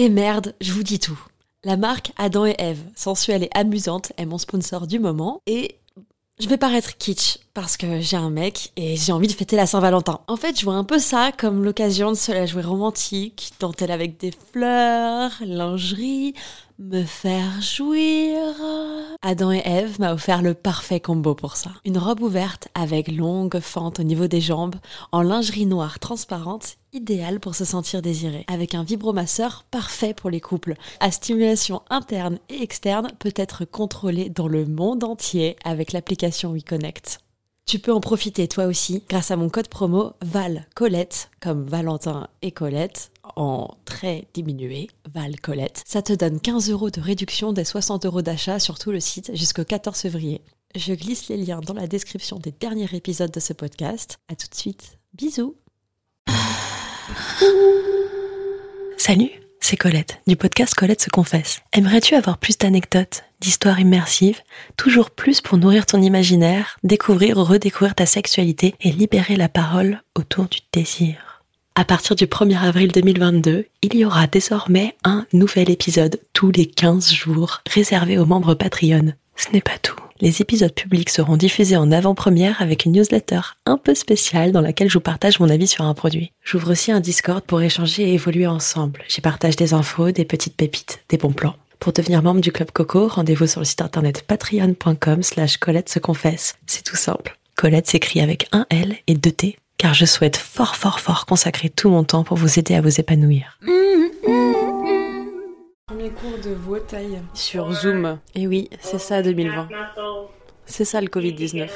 Et merde, je vous dis tout. La marque Adam et Eve, sensuelle et amusante, est mon sponsor du moment et je vais paraître kitsch parce que j'ai un mec et j'ai envie de fêter la Saint-Valentin. En fait, je vois un peu ça comme l'occasion de se la jouer romantique, dentelle avec des fleurs, lingerie, me faire jouir. Adam et Eve m'a offert le parfait combo pour ça. Une robe ouverte avec longue fente au niveau des jambes, en lingerie noire transparente, idéale pour se sentir désiré. Avec un vibromasseur parfait pour les couples. À stimulation interne et externe peut être contrôlée dans le monde entier avec l'application WeConnect. Tu peux en profiter toi aussi grâce à mon code promo Val Colette, comme Valentin et Colette, en très diminué, Val Colette. Ça te donne 15 euros de réduction des 60 euros d'achat sur tout le site jusqu'au 14 février. Je glisse les liens dans la description des derniers épisodes de ce podcast. À tout de suite. Bisous. Salut, c'est Colette, du podcast Colette se confesse. Aimerais-tu avoir plus d'anecdotes, d'histoires immersives, toujours plus pour nourrir ton imaginaire, découvrir ou redécouvrir ta sexualité et libérer la parole autour du désir? À partir du 1er avril 2022, il y aura désormais un nouvel épisode tous les 15 jours réservé aux membres Patreon. Ce n'est pas tout. Les épisodes publics seront diffusés en avant-première avec une newsletter un peu spéciale dans laquelle je vous partage mon avis sur un produit. J'ouvre aussi un Discord pour échanger et évoluer ensemble. J'y partage des infos, des petites pépites, des bons plans. Pour devenir membre du Club Coco, rendez-vous sur le site internet patreon.com slash Colette se confesse. C'est tout simple. Colette s'écrit avec un L et deux T, car je souhaite fort fort fort consacrer tout mon temps pour vous aider à vous épanouir. Cours de voix taille. Sur Zoom. Et oui, c'est ça 2020. C'est ça le Covid-19.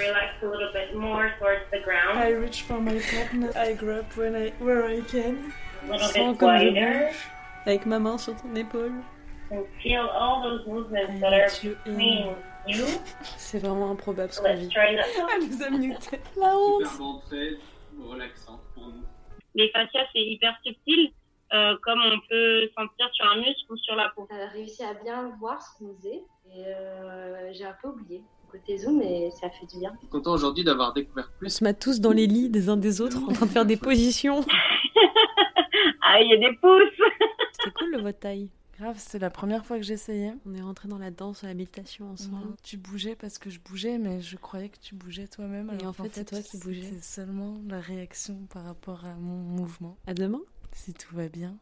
I reach for my partner. I grab when I, where I can. Sens comme je bouge, avec ma main sur ton épaule. Feel all those movements that I are let you in. between you. C'est vraiment improbable ce qu'on Let's vit. nous a muté. La honte pour nous. Les fascias, c'est hyper subtil, euh, comme on peut sentir sur un muscle ou sur la peau. euh, réussi à bien voir ce qu'on faisait et euh, j'ai un peu oublié côté zoom et ça fait du bien. Je suis content aujourd'hui d'avoir découvert On plus. se met tous dans les lits des uns des autres en train de faire des positions. Ah, il y a des pouces C'était cool le vote taille. Grave, c'est la première fois que j'essayais. On est rentré dans la danse, la méditation ensemble. Tu bougeais parce que je bougeais, mais je croyais que tu bougeais toi-même. Et alors en qu'en fait, c'est toi qui bougeais. C'est seulement la réaction par rapport à mon mouvement. À demain Si tout va bien.